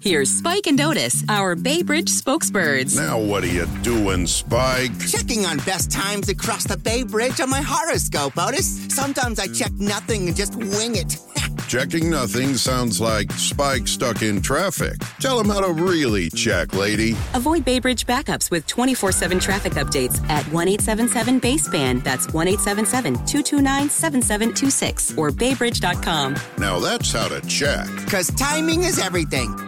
Here's Spike and Otis, our Bay Bridge spokesbirds. Now, what are you doing, Spike? Checking on best times across the Bay Bridge on my horoscope, Otis. Sometimes I check nothing and just wing it. Checking nothing sounds like Spike stuck in traffic. Tell him how to really check, lady. Avoid Bay Bridge backups with 24 7 traffic updates at 1 877 Baseband. That's 1 877 229 7726 or baybridge.com. Now that's how to check. Because timing is everything.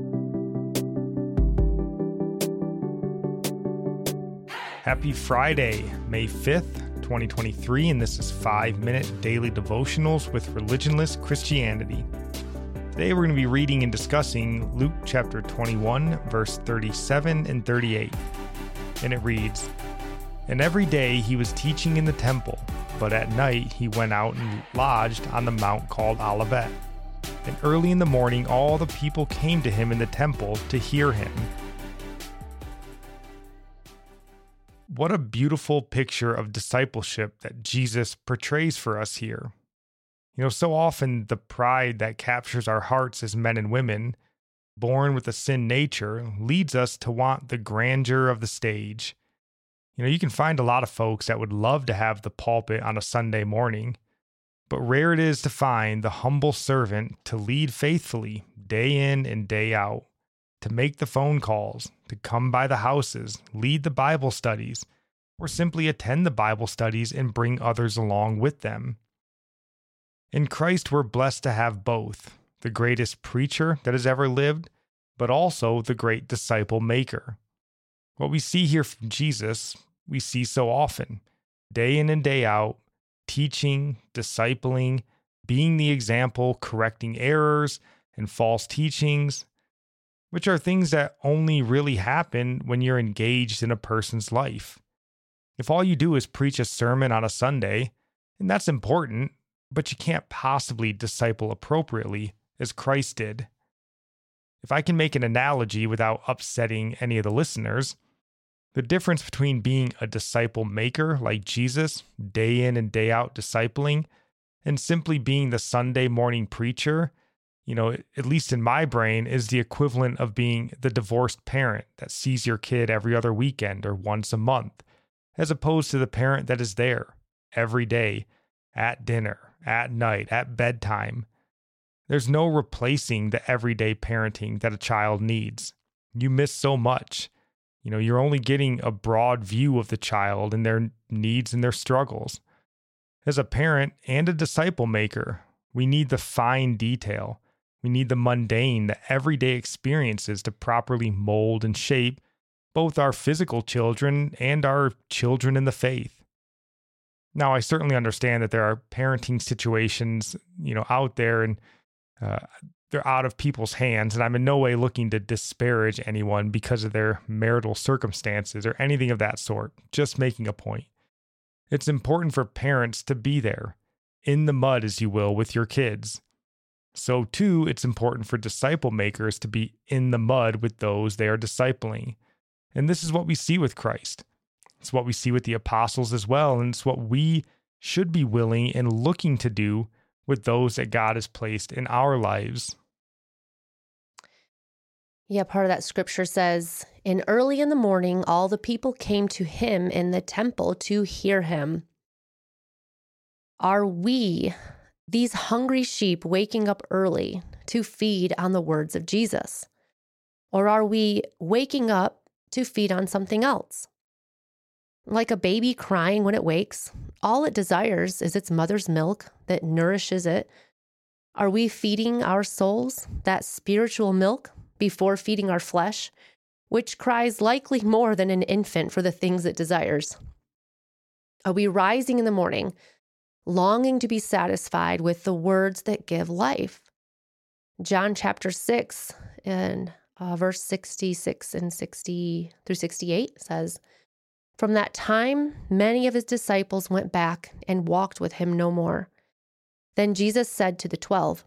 Happy Friday, May 5th, 2023, and this is 5 Minute Daily Devotionals with Religionless Christianity. Today we're going to be reading and discussing Luke chapter 21, verse 37 and 38. And it reads And every day he was teaching in the temple, but at night he went out and lodged on the mount called Olivet. And early in the morning all the people came to him in the temple to hear him. What a beautiful picture of discipleship that Jesus portrays for us here. You know, so often the pride that captures our hearts as men and women, born with a sin nature, leads us to want the grandeur of the stage. You know, you can find a lot of folks that would love to have the pulpit on a Sunday morning, but rare it is to find the humble servant to lead faithfully day in and day out to make the phone calls, to come by the houses, lead the Bible studies, or simply attend the Bible studies and bring others along with them. In Christ, we're blessed to have both the greatest preacher that has ever lived, but also the great disciple maker. What we see here from Jesus, we see so often, day in and day out, teaching, discipling, being the example, correcting errors and false teachings, which are things that only really happen when you're engaged in a person's life. If all you do is preach a sermon on a Sunday, and that's important, but you can't possibly disciple appropriately as Christ did. If I can make an analogy without upsetting any of the listeners, the difference between being a disciple maker like Jesus, day in and day out discipling, and simply being the Sunday morning preacher you know, at least in my brain, is the equivalent of being the divorced parent that sees your kid every other weekend or once a month, as opposed to the parent that is there every day, at dinner, at night, at bedtime. There's no replacing the everyday parenting that a child needs. You miss so much. You know, you're only getting a broad view of the child and their needs and their struggles. As a parent and a disciple maker, we need the fine detail we need the mundane, the everyday experiences to properly mold and shape both our physical children and our children in the faith. Now, I certainly understand that there are parenting situations, you know, out there and uh, they're out of people's hands, and I'm in no way looking to disparage anyone because of their marital circumstances or anything of that sort. Just making a point. It's important for parents to be there, in the mud, as you will, with your kids so, too, it's important for disciple makers to be in the mud with those they are discipling. And this is what we see with Christ. It's what we see with the apostles as well. And it's what we should be willing and looking to do with those that God has placed in our lives. Yeah, part of that scripture says, In early in the morning, all the people came to him in the temple to hear him. Are we These hungry sheep waking up early to feed on the words of Jesus? Or are we waking up to feed on something else? Like a baby crying when it wakes, all it desires is its mother's milk that nourishes it. Are we feeding our souls that spiritual milk before feeding our flesh, which cries likely more than an infant for the things it desires? Are we rising in the morning, longing to be satisfied with the words that give life? John chapter 6 and uh, verse 66 and 60 through 68 says, From that time, many of his disciples went back and walked with him no more. Then Jesus said to the twelve,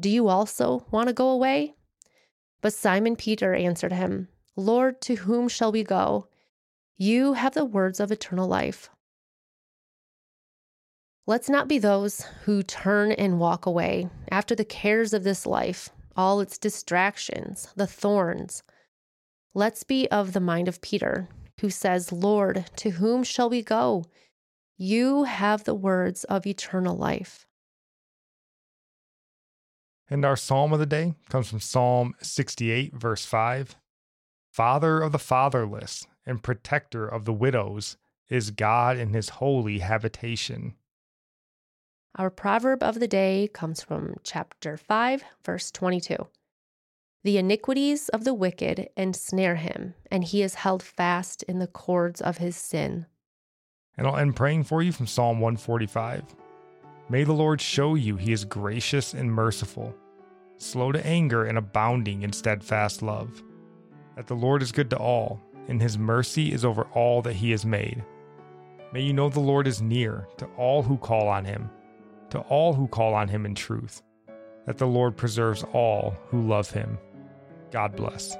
Do you also want to go away? But Simon Peter answered him, Lord, to whom shall we go? You have the words of eternal life. Let's not be those who turn and walk away after the cares of this life, all its distractions, the thorns. Let's be of the mind of Peter, who says, Lord, to whom shall we go? You have the words of eternal life. And our psalm of the day comes from Psalm 68, verse 5. Father of the fatherless and protector of the widows is God in his holy habitation. Our proverb of the day comes from chapter 5, verse 22. The iniquities of the wicked ensnare him, and he is held fast in the cords of his sin. And I'll end praying for you from Psalm 145. May the Lord show you he is gracious and merciful, slow to anger and abounding in steadfast love. That the Lord is good to all, and his mercy is over all that he has made. May you know the Lord is near to all who call on him to all who call on him in truth, that the Lord preserves all who love him. God bless.